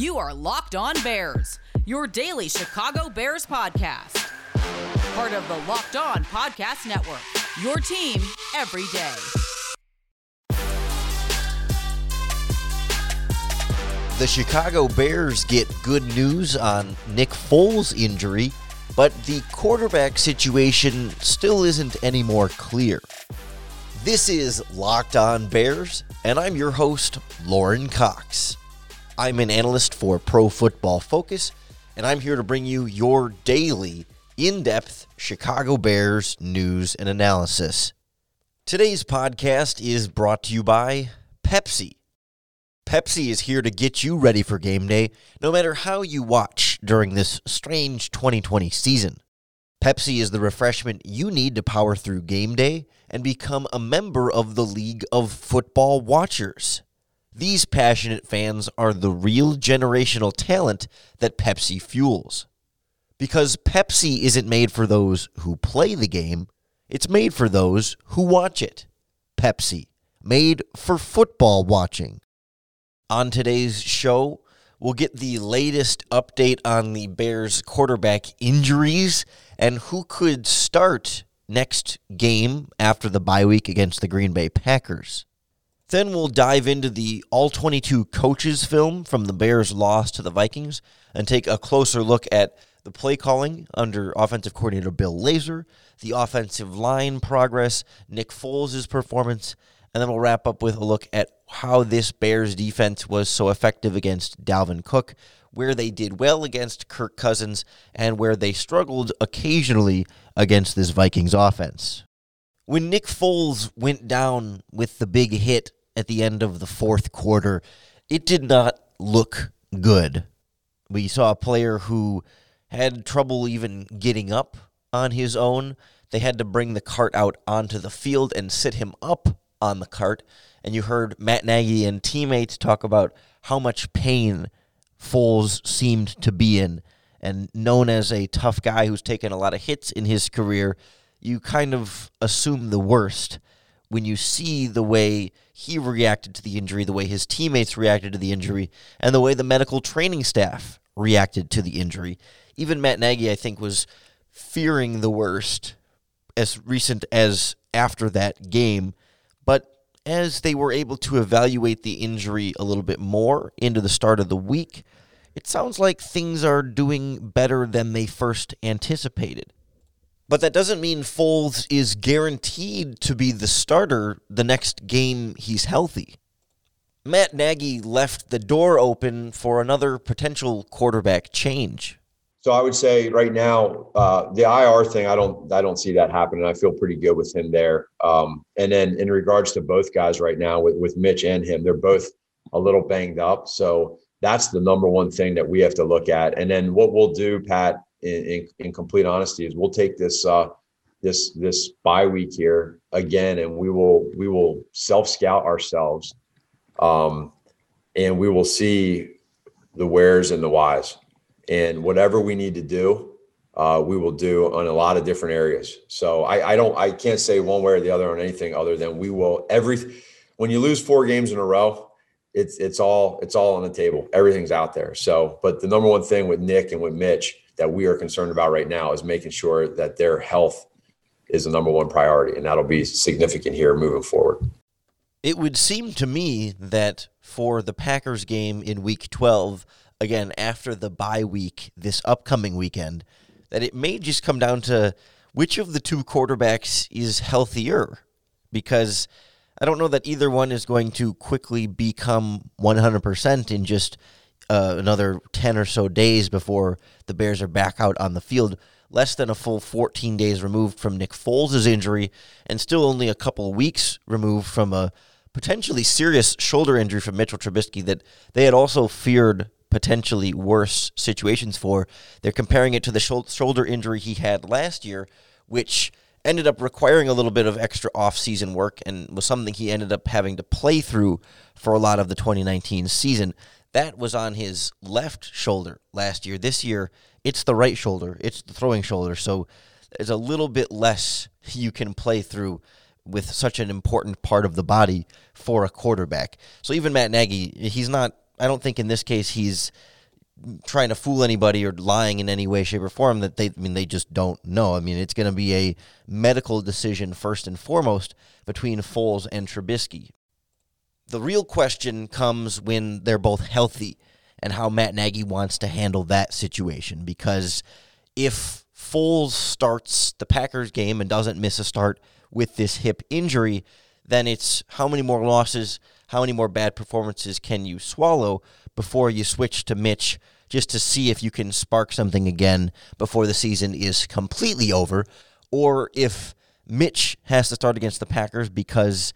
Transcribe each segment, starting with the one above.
You are Locked On Bears, your daily Chicago Bears podcast. Part of the Locked On Podcast Network, your team every day. The Chicago Bears get good news on Nick Foles' injury, but the quarterback situation still isn't any more clear. This is Locked On Bears, and I'm your host, Lorin Cox. I'm an analyst for Pro Football Focus, and I'm here to bring you your daily, in depth Chicago Bears news and analysis. Today's podcast is brought to you by Pepsi. Pepsi is here to get you ready for game day, no matter how you watch during this strange 2020 season. Pepsi is the refreshment you need to power through game day and become a member of the League of Football Watchers. These passionate fans are the real generational talent that Pepsi fuels. Because Pepsi isn't made for those who play the game, it's made for those who watch it. Pepsi, made for football watching. On today's show, we'll get the latest update on the Bears quarterback injuries and who could start next game after the bye week against the Green Bay Packers. Then we'll dive into the All 22 coaches film from the Bears' loss to the Vikings and take a closer look at the play calling under offensive coordinator Bill Lazor, the offensive line progress, Nick Foles' performance, and then we'll wrap up with a look at how this Bears defense was so effective against Dalvin Cook, where they did well against Kirk Cousins, and where they struggled occasionally against this Vikings offense. When Nick Foles went down with the big hit at the end of the fourth quarter, it did not look good. We saw a player who had trouble even getting up on his own. They had to bring the cart out onto the field and sit him up on the cart. And you heard Matt Nagy and teammates talk about how much pain Foles seemed to be in. And known as a tough guy who's taken a lot of hits in his career, you kind of assume the worst when you see the way he reacted to the injury, the way his teammates reacted to the injury, and the way the medical training staff reacted to the injury. Even Matt Nagy, I think, was fearing the worst as recent as after that game. But as they were able to evaluate the injury a little bit more into the start of the week, it sounds like things are doing better than they first anticipated. But that doesn't mean Foles is guaranteed to be the starter the next game he's healthy. Matt Nagy left the door open for another potential quarterback change. So I would say right now, uh, the IR thing, I don't, I don't see that happening. I feel pretty good with him there. Um, and then in regards to both guys right now, with with Mitch and him, they're both a little banged up. So that's the number one thing that we have to look at. And then what we'll do, Pat, in, in, in complete honesty is we'll take this uh, this this bye week here again and we will we will self scout ourselves um, and we will see the wheres and the whys. And whatever we need to do uh, we will do on a lot of different areas. So I, I don't i can't say one way or the other on anything other than we will every when you lose four games in a row it's it's all it's all on the table. Everything's out there. So but the number one thing with nick and with mitch that we are concerned about right now is making sure that their health is the number one priority, and that'll be significant here moving forward. It would seem to me that for the Packers game in week 12, again, after the bye week this upcoming weekend, that it may just come down to which of the two quarterbacks is healthier. Because I don't know that either one is going to quickly become 100% in just uh, another 10 or so days before the Bears are back out on the field. Less than a full 14 days removed from Nick Foles' injury, and still only a couple weeks removed from a potentially serious shoulder injury from Mitchell Trubisky that they had also feared potentially worse situations for. They're comparing it to the shoulder injury he had last year, which ended up requiring a little bit of extra off-season work and was something he ended up having to play through for a lot of the 2019 season. That was on his left shoulder last year. This year, it's the right shoulder, it's the throwing shoulder. So there's a little bit less you can play through with such an important part of the body for a quarterback. So even Matt Nagy, he's not I don't think in this case he's trying to fool anybody or lying in any way, shape, or form. That they, I mean, they just don't know. I mean, it's going to be a medical decision first and foremost between Foles and Trubisky. The real question comes when they're both healthy and how Matt Nagy wants to handle that situation. Because if Foles starts the Packers game and doesn't miss a start with this hip injury, then it's how many more losses, how many more bad performances can you swallow before you switch to Mitch just to see if you can spark something again before the season is completely over, or if Mitch has to start against the Packers because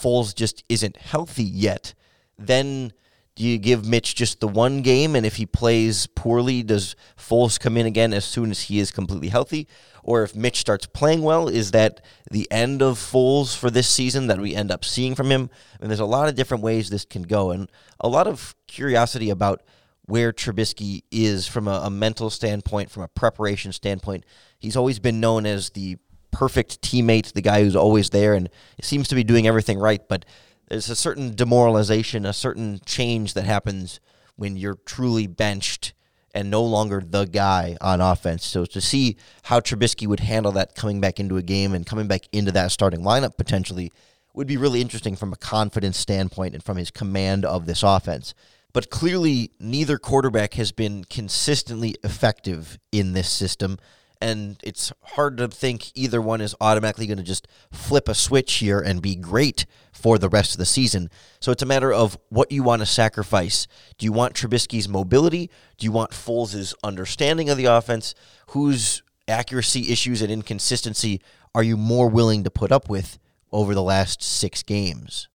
Foles just isn't healthy yet, then do you give Mitch just the one game, and if he plays poorly, does Foles come in again as soon as he is completely healthy? Or if Mitch starts playing well, is that the end of Foles for this season that we end up seeing from him? I mean, there's a lot of different ways this can go, and a lot of curiosity about where Trubisky is from a, a mental standpoint, from a preparation standpoint. He's always been known as the perfect teammate, the guy who's always there and seems to be doing everything right. But there's a certain demoralization, a certain change that happens when you're truly benched and no longer the guy on offense. So to see how Trubisky would handle that coming back into a game and coming back into that starting lineup potentially would be really interesting from a confidence standpoint and from his command of this offense. But clearly, neither quarterback has been consistently effective in this system and it's hard to think either one is automatically going to just flip a switch here and be great for the rest of the season. So it's a matter of what you want to sacrifice. Do you want Trubisky's mobility? Do you want Foles' understanding of the offense? Whose accuracy issues and inconsistency are you more willing to put up with over the last six games?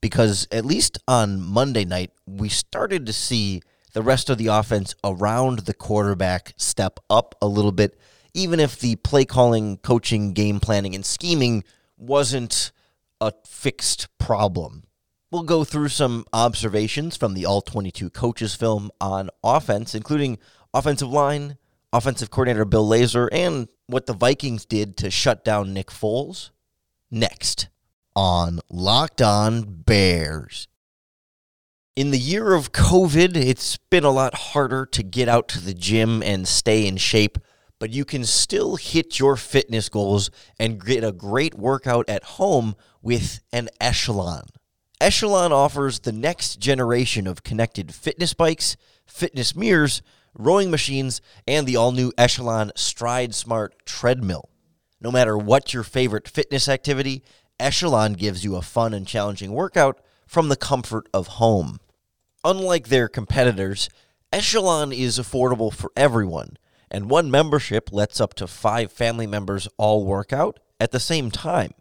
Because at least on Monday night, we started to see the rest of the offense around the quarterback step up a little bit even if the play calling, coaching, game planning, and scheming wasn't a fixed problem. We'll go through some observations from the All 22 Coaches film on offense, including offensive line, offensive coordinator Bill Lazor, and what the Vikings did to shut down Nick Foles. Next on Locked On Bears. In the year of COVID, it's been a lot harder to get out to the gym and stay in shape but you can still hit your fitness goals and get a great workout at home with an Echelon. Echelon offers the next generation of connected fitness bikes, fitness mirrors, rowing machines, and the all new Echelon Stride Smart treadmill. No matter what your favorite fitness activity, Echelon gives you a fun and challenging workout from the comfort of home. Unlike their competitors, Echelon is affordable for everyone and one membership lets up to five family members all work out at the same time.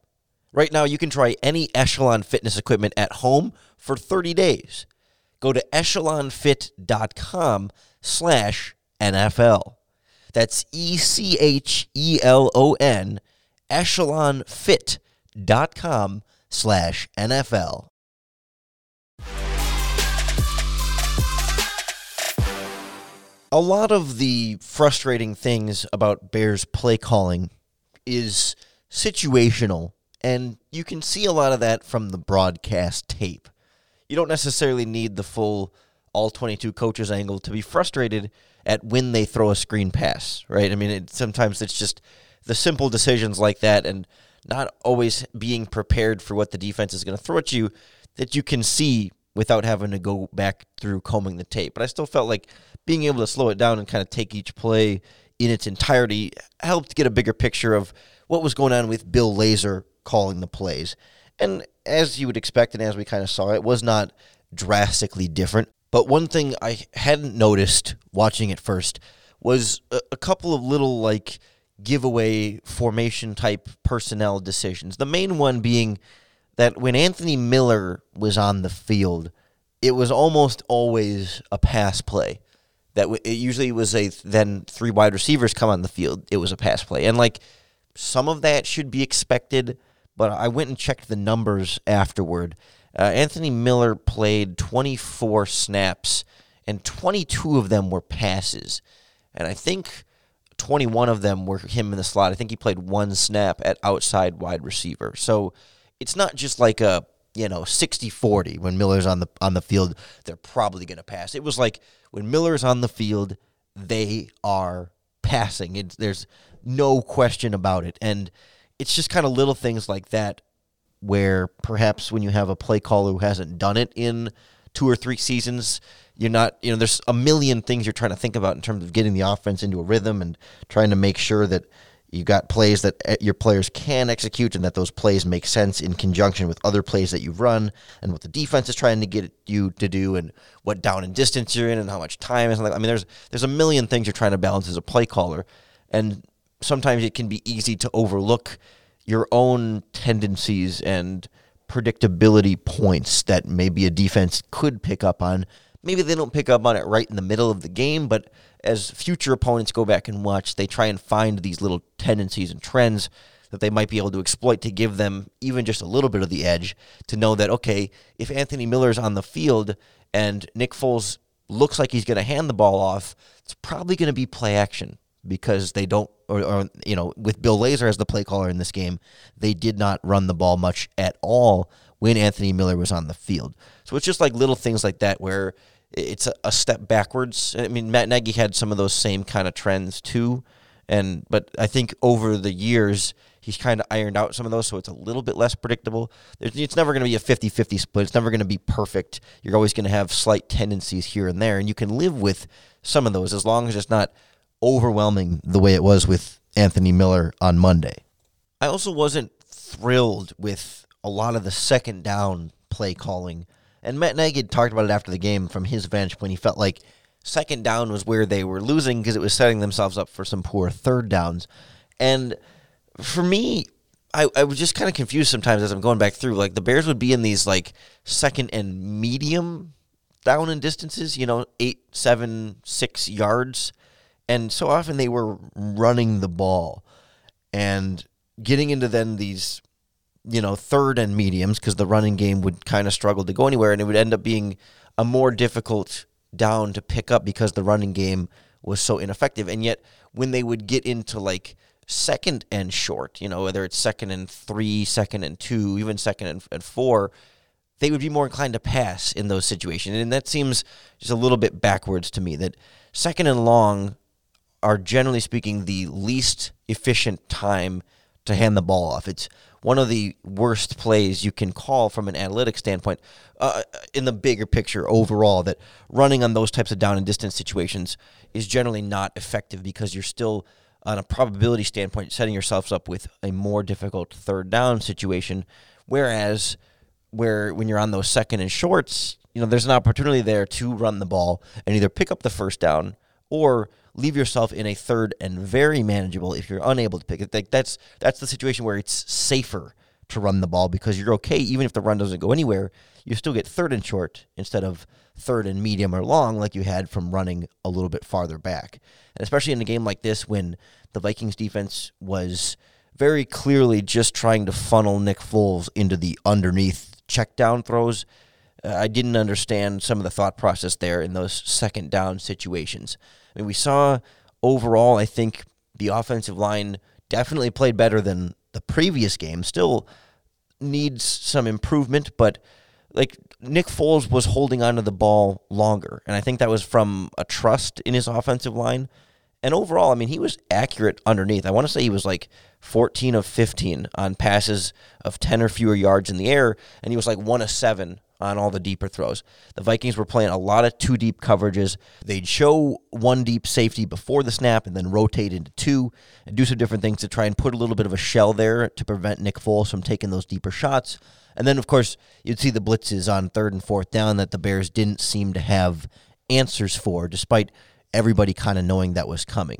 Right now, you can try any Echelon fitness equipment at home for 30 days. Go to echelonfit.com slash NFL. That's E-C-H-E-L-O-N, echelonfit.com slash NFL. A lot of the frustrating things about Bears play calling is situational, and you can see a lot of that from the broadcast tape. You don't necessarily need the full all 22 coaches angle to be frustrated at when they throw a screen pass, right? I mean, it, sometimes it's just the simple decisions like that and not always being prepared for what the defense is going to throw at you that you can see without having to go back through combing the tape. But I still felt like being able to slow it down and kind of take each play in its entirety helped get a bigger picture of what was going on with Bill Lazor calling the plays. And as you would expect, and as we kind of saw, it was not drastically different. But one thing I hadn't noticed watching it first was a, a couple of little like giveaway formation type personnel decisions. The main one being that when Anthony Miller was on the field, it was almost always a pass play. That it usually was a then three wide receivers come on the field. It was a pass play, and like some of that should be expected. But I went and checked the numbers afterward. Uh, Anthony Miller played 24 snaps, and 22 of them were passes, and I think 21 of them were him in the slot. I think he played one snap at outside wide receiver. So it's not just like a you know 60-40 when Miller's on the on the field, they're probably going to pass. It was like when Miller's on the field, they are passing. It's, there's no question about it, and it's just kind of little things like that where perhaps when you have a play caller who hasn't done it in two or three seasons, you're not, you know, there's a million things you're trying to think about in terms of getting the offense into a rhythm and trying to make sure that you got plays that eh, your players can execute and that those plays make sense in conjunction with other plays that you've run and what the defense is trying to get you to do and what down and distance you're in and how much time is. Like I mean, there's there's a million things you're trying to balance as a play caller, and sometimes it can be easy to overlook your own tendencies and predictability points that maybe a defense could pick up on. Maybe they don't pick up on it right in the middle of the game, but as future opponents go back and watch, they try and find these little tendencies and trends that they might be able to exploit to give them even just a little bit of the edge to know that, okay, if Anthony Miller's on the field and Nick Foles looks like he's going to hand the ball off, it's probably going to be play action because they don't, or, or, you know, with Bill Lazor as the play caller in this game, they did not run the ball much at all when Anthony Miller was on the field. So it's just like little things like that where it's a, a step backwards. I mean, Matt Nagy had some of those same kind of trends too, and but I think over the years he's kind of ironed out some of those, so it's a little bit less predictable. it's never going to be a 50-50 split. It's never going to be perfect. You're always going to have slight tendencies here and there, and you can live with some of those as long as it's not overwhelming the way it was with Anthony Miller on Monday. I also wasn't thrilled with a lot of the second down play calling. And Matt Nagy had talked about it after the game from his vantage point. he felt like second down was where they were losing because it was setting themselves up for some poor third downs. And for me, I, I was just kind of confused sometimes as I'm going back through. Like the Bears would be in these like second and medium down in distances, you know, eight, seven, six yards and so often they were running the ball and getting into then these you know third and mediums because the running game would kind of struggle to go anywhere and it would end up being a more difficult down to pick up because the running game was so ineffective and yet when they would get into like second and short you know whether it's second and three second and two even second and, and four they would be more inclined to pass in those situations and that seems just a little bit backwards to me that second and long are generally speaking the least efficient time to hand the ball off. It's one of the worst plays you can call from an analytic standpoint uh, in the bigger picture overall that running on those types of down and distance situations is generally not effective because you're still on a probability standpoint setting yourselves up with a more difficult third down situation. Whereas where when you're on those second and shorts you know there's an opportunity there to run the ball and either pick up the first down or leave yourself in a third and very manageable if you're unable to pick it. Like that's that's the situation where it's safer to run the ball because you're okay even if the run doesn't go anywhere. You still get third and short instead of third and medium or long like you had from running a little bit farther back. And especially in a game like this when the Vikings defense was very clearly just trying to funnel Nick Foles into the underneath check down throws. Uh, I didn't understand some of the thought process there in those second down situations. I mean, we saw overall, I think the offensive line definitely played better than the previous game. Still needs some improvement, but like Nick Foles was holding onto the ball longer, and I think that was from a trust in his offensive line. And overall, I mean, he was accurate underneath. I want to say he was like 14 of 15 on passes of 10 or fewer yards in the air, and he was like 1 of 7 on all the deeper throws. The Vikings were playing a lot of two deep coverages. They'd show one deep safety before the snap and then rotate into two and do some different things to try and put a little bit of a shell there to prevent Nick Foles from taking those deeper shots. And then, of course, you'd see the blitzes on third and fourth down that the Bears didn't seem to have answers for, despite everybody kind of knowing that was coming.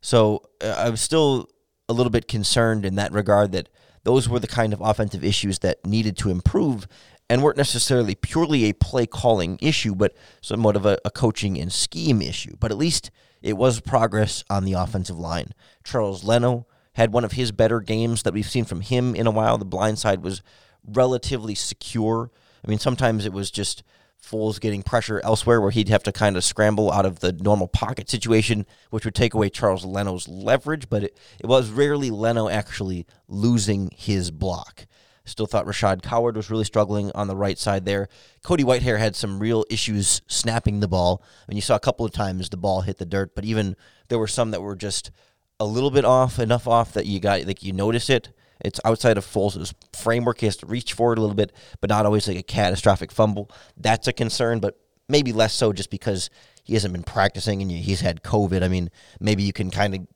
So uh, I was still a little bit concerned in that regard that those were the kind of offensive issues that needed to improve and weren't necessarily purely a play calling issue, but somewhat of a, a, coaching and scheme issue. But at least it was progress on the offensive line. Charles Leno had one of his better games that we've seen from him in a while. The blind side was relatively secure. I mean, sometimes it was just Foles getting pressure elsewhere where he'd have to kind of scramble out of the normal pocket situation, which would take away Charles Leno's leverage, but it, it was rarely Leno actually losing his block. Still thought Rashaad Coward was really struggling on the right side there. Cody Whitehair had some real issues snapping the ball. I mean, you saw a couple of times the ball hit the dirt, but even there were some that were just a little bit off, enough off that you got like you notice it. It's outside of Foles' framework. He has to reach forward a little bit, but not always like a catastrophic fumble. That's a concern, but maybe less so just because he hasn't been practicing and he's had COVID. I mean, maybe you can kind of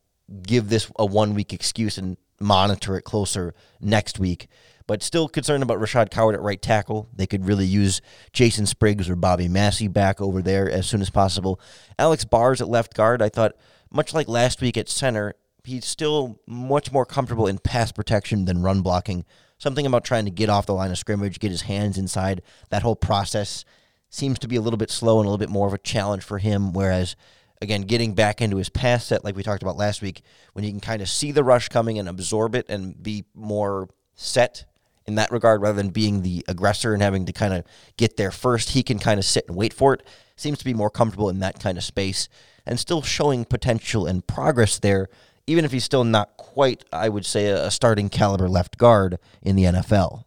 give this a one week excuse and monitor it closer next week but still concerned about Rashaad Coward at right tackle. They could really use Jason Spriggs or Bobby Massie back over there as soon as possible. Alex Bars at left guard, I thought, much like last week at center, he's still much more comfortable in pass protection than run blocking. Something about trying to get off the line of scrimmage, get his hands inside, that whole process seems to be a little bit slow and a little bit more of a challenge for him. Whereas, again, getting back into his pass set, like we talked about last week, when he can kind of see the rush coming and absorb it and be more set in that regard rather than being the aggressor and having to kind of get there first. He can kind of sit and wait for it. Seems to be more comfortable in that kind of space and still showing potential and progress there, even if he's still not quite, I would say, a starting caliber left guard in the NFL.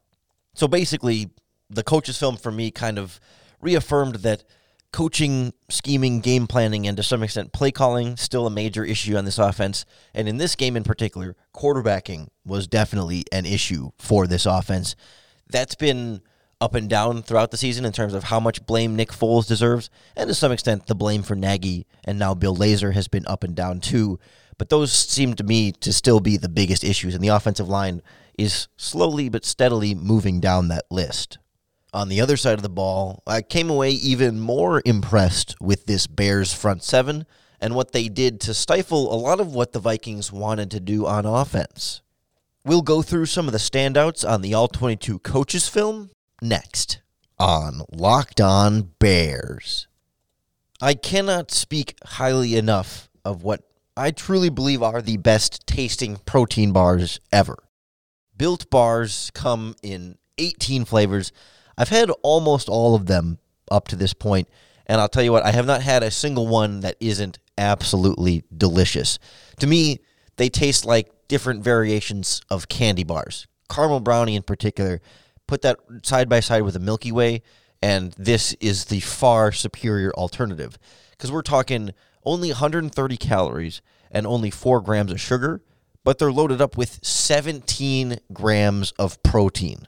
So basically, the coach's film for me kind of reaffirmed that coaching, scheming, game planning, and to some extent play calling still a major issue on this offense. And in this game in particular, quarterbacking was definitely an issue for this offense. That's been up and down throughout the season in terms of how much blame Nick Foles deserves, and to some extent the blame for Nagy and now Bill Lazor has been up and down too. But those seem to me to still be the biggest issues, and the offensive line is slowly but steadily moving down that list on the other side of the ball, I came away even more impressed with this Bears front seven and what they did to stifle a lot of what the Vikings wanted to do on offense. We'll go through some of the standouts on the All 22 coaches film next on Locked On Bears. I cannot speak highly enough of what I truly believe are the best tasting protein bars ever. Built bars come in 18 flavors I've had almost all of them up to this point, and I'll tell you what, I have not had a single one that isn't absolutely delicious. To me, they taste like different variations of candy bars. Caramel brownie in particular, put that side by side with a Milky Way, and this is the far superior alternative. Because we're talking only 130 calories and only 4 grams of sugar, but they're loaded up with 17 grams of protein.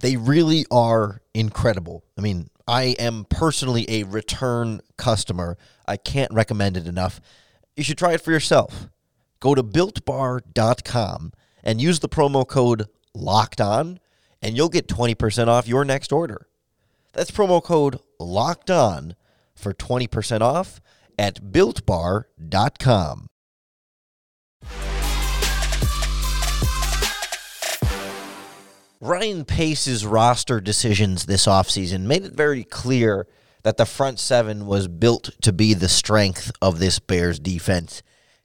They really are incredible. I mean, I am personally a return customer. I can't recommend it enough. You should try it for yourself. Go to builtbar.com and use the promo code locked on, and you'll get 20% off your next order. That's promo code locked on for 20% off at builtbar.com. Ryan Pace's roster decisions this offseason made it very clear that the front seven was built to be the strength of this Bears defense.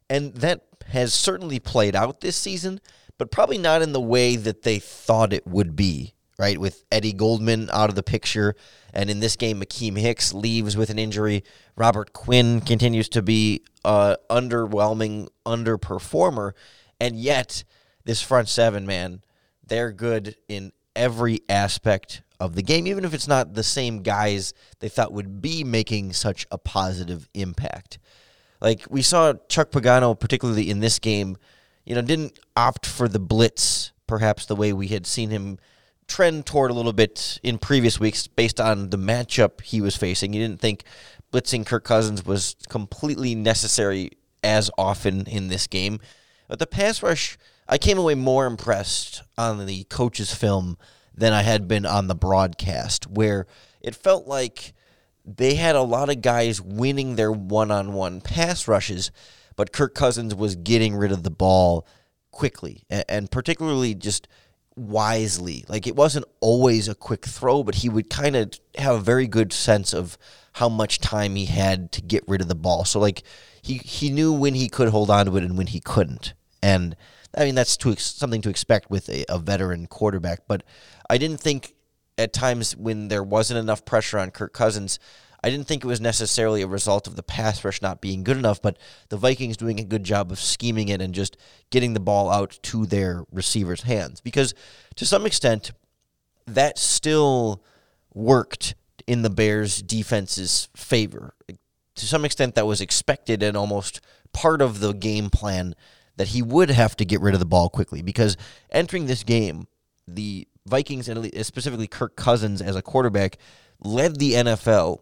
And that has certainly played out this season, but probably not in the way that they thought it would be, right? With Eddie Goldman out of the picture. And in this game, Akiem Hicks leaves with an injury. Robert Quinn continues to be an underwhelming underperformer. And yet, this front seven, man, they're good in every aspect of the game, even if it's not the same guys they thought would be making such a positive impact. Like we saw Chuck Pagano, particularly in this game, you know, didn't opt for the blitz perhaps the way we had seen him trend toward a little bit in previous weeks based on the matchup he was facing. He didn't think blitzing Kirk Cousins was completely necessary as often in this game. But the pass rush I came away more impressed on the coach's film than I had been on the broadcast, where it felt like they had a lot of guys winning their one on one pass rushes, but Kirk Cousins was getting rid of the ball quickly and particularly just wisely. Like it wasn't always a quick throw, but he would kind of have a very good sense of how much time he had to get rid of the ball. So like he he knew when he could hold on to it and when he couldn't. And I mean, that's to something to expect with a, a veteran quarterback. But I didn't think at times when there wasn't enough pressure on Kirk Cousins, I didn't think it was necessarily a result of the pass rush not being good enough, but the Vikings doing a good job of scheming it and just getting the ball out to their receivers' hands. Because to some extent, that still worked in the Bears' defense's favor. To some extent, that was expected and almost part of the game plan that he would have to get rid of the ball quickly because entering this game, the Vikings and specifically Kirk Cousins as a quarterback led the NFL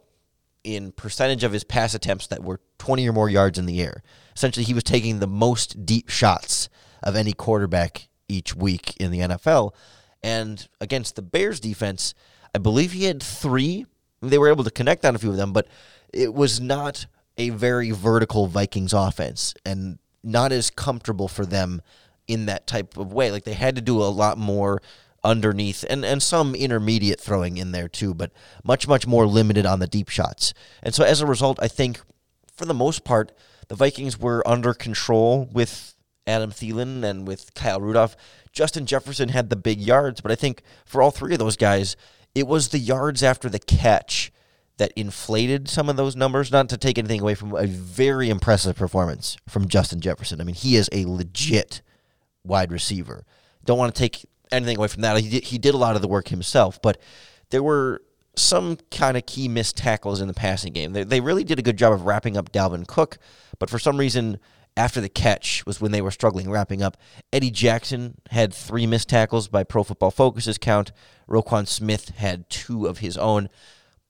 in percentage of his pass attempts that were 20 or more yards in the air. Essentially, he was taking the most deep shots of any quarterback each week in the NFL. And against the Bears defense, I believe he had three. They were able to connect on a few of them, but it was not a very vertical Vikings offense and not as comfortable for them in that type of way. Like they had to do a lot more underneath and, and some intermediate throwing in there too, but much, much more limited on the deep shots. And so as a result, I think for the most part, the Vikings were under control with Adam Thielen and with Kyle Rudolph. Justin Jefferson had the big yards, but I think for all three of those guys, it was the yards after the catch that inflated some of those numbers. Not to take anything away from a very impressive performance from Justin Jefferson. I mean, he is a legit wide receiver. Don't want to take anything away from that. He did, he did a lot of the work himself, but there were some kind of key missed tackles in the passing game. They, they really did a good job of wrapping up Dalvin Cook, but for some reason, after the catch was when they were struggling wrapping up. Eddie Jackson had three missed tackles by Pro Football Focus's count. Roquan Smith had two of his own.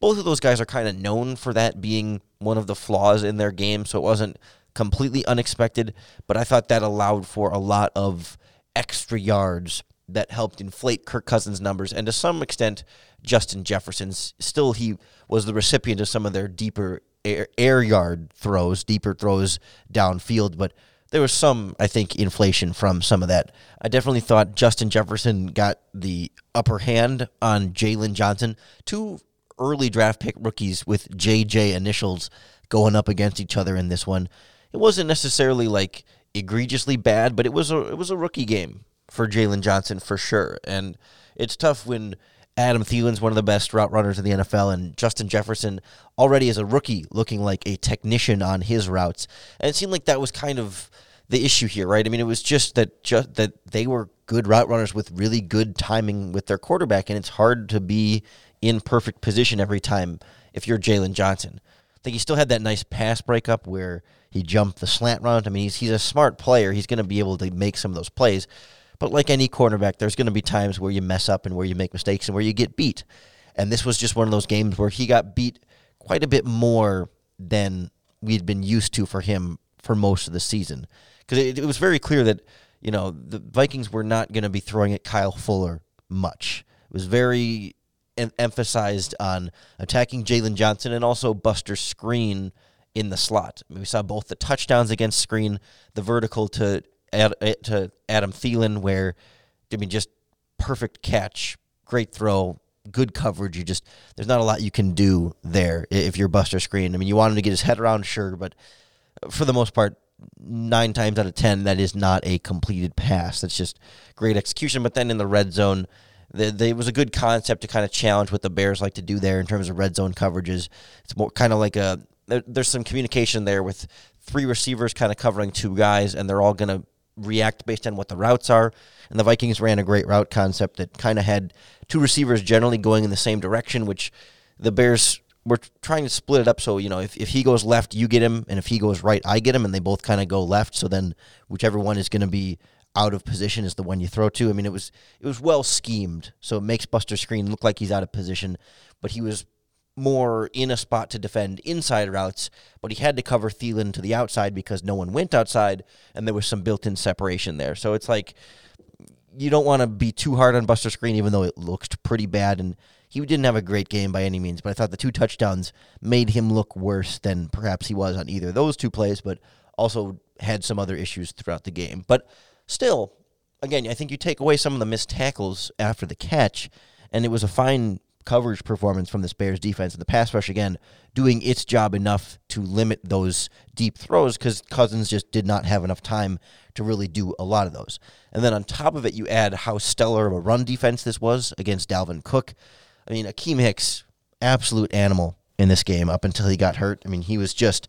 Both of those guys are kind of known for that being one of the flaws in their game, so it wasn't completely unexpected, but I thought that allowed for a lot of extra yards that helped inflate Kirk Cousins' numbers, and to some extent, Justin Jefferson's. Still, he was the recipient of some of their deeper air, yard throws, deeper throws downfield, but there was some, I think, inflation from some of that. I definitely thought Justin Jefferson got the upper hand on Jaylon Johnson. Two early draft pick rookies with JJ initials going up against each other in this one. It wasn't necessarily like egregiously bad, but it was a it was a rookie game for Jaylon Johnson for sure. And it's tough when Adam Thielen's one of the best route runners in the NFL, and Justin Jefferson already as a rookie looking like a technician on his routes. And it seemed like that was kind of the issue here, right? I mean, it was just that just that they were good route runners with really good timing with their quarterback, and it's hard to be in perfect position every time if you're Jaylon Johnson. I think he still had that nice pass breakup where he jumped the slant route. I mean, he's he's a smart player. He's going to be able to make some of those plays. But like any cornerback, there's going to be times where you mess up and where you make mistakes and where you get beat. And this was just one of those games where he got beat quite a bit more than we'd been used to for him for most of the season. Because it, it was very clear that, you know, the Vikings were not going to be throwing at Kyle Fuller much. It was very em- emphasized on attacking Jaylon Johnson and also Buster Skrine in the slot. I mean, we saw both the touchdowns against Skrine, the vertical to eh, to Adam Thielen, where I mean, just perfect catch, great throw, good coverage. You just there's not a lot you can do there if you're Buster Skrine. I mean, you want him to get his head around, sure, but for the most part, nine times out of ten, that is not a completed pass. That's just great execution. But then in the red zone, there was a good concept to kind of challenge what the Bears like to do there in terms of red zone coverages. It's more kind of like a there's some communication there with three receivers kind of covering two guys, and they're all going to react based on what the routes are. And the Vikings ran a great route concept that kind of had two receivers generally going in the same direction, which the Bears were trying to split it up. So, you know, if, if he goes left, you get him. And if he goes right, I get him. And they both kind of go left. So then whichever one is going to be out of position is the one you throw to. I mean, it was it was well schemed. So it makes Buster Skrine look like he's out of position, but he was more in a spot to defend inside routes, but he had to cover Thielen to the outside because no one went outside, and there was some built-in separation there. So it's like you don't want to be too hard on Buster Skrine, even though it looked pretty bad, and he didn't have a great game by any means. But I thought the two touchdowns made him look worse than perhaps he was on either of those two plays, but also had some other issues throughout the game. But still, again, I think you take away some of the missed tackles after the catch, and it was a fine coverage performance from this Bears defense and the pass rush again doing its job enough to limit those deep throws because Cousins just did not have enough time to really do a lot of those. And then on top of it, you add how stellar of a run defense this was against Dalvin Cook. I mean, Akiem Hicks, absolute animal in this game up until he got hurt. I mean, he was just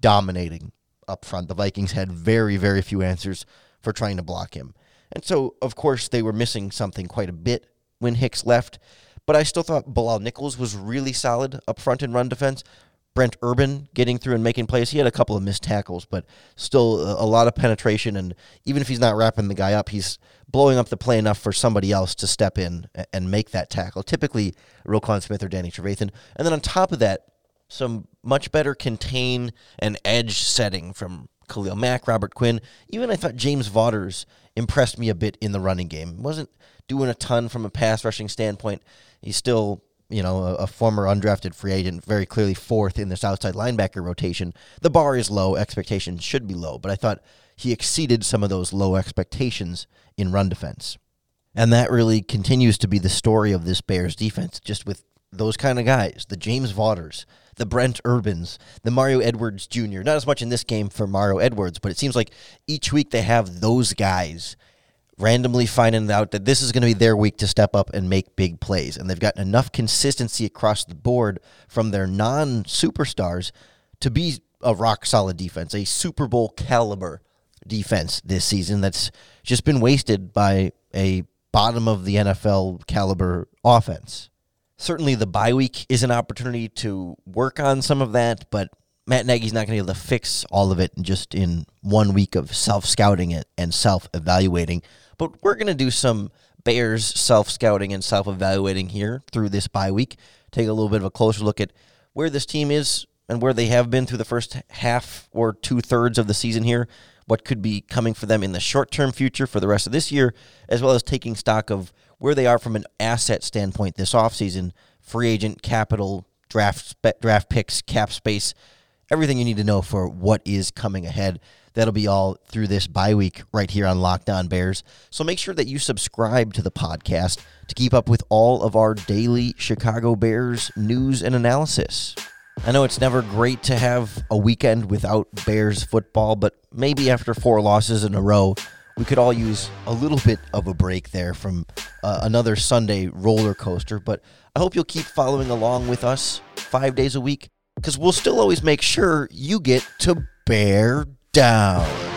dominating up front. The Vikings had very, very few answers for trying to block him. And so, of course, they were missing something quite a bit when Hicks left. But I still thought Bilal Nichols was really solid up front in run defense. Brent Urban getting through and making plays. He had a couple of missed tackles, but still a, lot of penetration. And even if he's not wrapping the guy up, he's blowing up the play enough for somebody else to step in and make that tackle. Typically, Roquan Smith or Danny Trevathan. And then on top of that, some much better contain and edge setting from Khalil Mack, Robert Quinn. Even I thought James Vaughters impressed me a bit in the running game. Wasn't doing a ton from a pass rushing standpoint. He's still, you know, a, a, former undrafted free agent, very clearly fourth in this outside linebacker rotation. The bar is low, expectations should be low, but I thought he exceeded some of those low expectations in run defense. And that really continues to be the story of this Bears defense, just with those kind of guys, the James Vaughters, the Brent Urbans, the Mario Edwards Jr. Not as much in this game for Mario Edwards, but it seems like each week they have those guys randomly finding out that this is going to be their week to step up and make big plays. And they've gotten enough consistency across the board from their non superstars to be a rock solid defense, a Super Bowl caliber defense this season that's just been wasted by a bottom of the NFL caliber offense. Certainly, the bye week is an opportunity to work on some of that, but Matt Nagy's not going to be able to fix all of it just in one week of self scouting and self evaluating. But we're going to do some Bears self scouting and self evaluating here through this bye week. Take a little bit of a closer look at where this team is and where they have been through the first half or two thirds of the season here. What could be coming for them in the short term future for the rest of this year, as well as taking stock of where they are from an asset standpoint this offseason free agent, capital, draft, draft picks, cap space, everything you need to know for what is coming ahead. That'll be all through this bye week right here on Locked On Bears. So make sure that you subscribe to the podcast to keep up with all of our daily Chicago Bears news and analysis. I know it's never great to have a weekend without Bears football, but maybe after four losses in a row, we could all use a little bit of a break there from uh, another Sunday roller coaster. But I hope you'll keep following along with us five days a week because we'll still always make sure you get to bear down.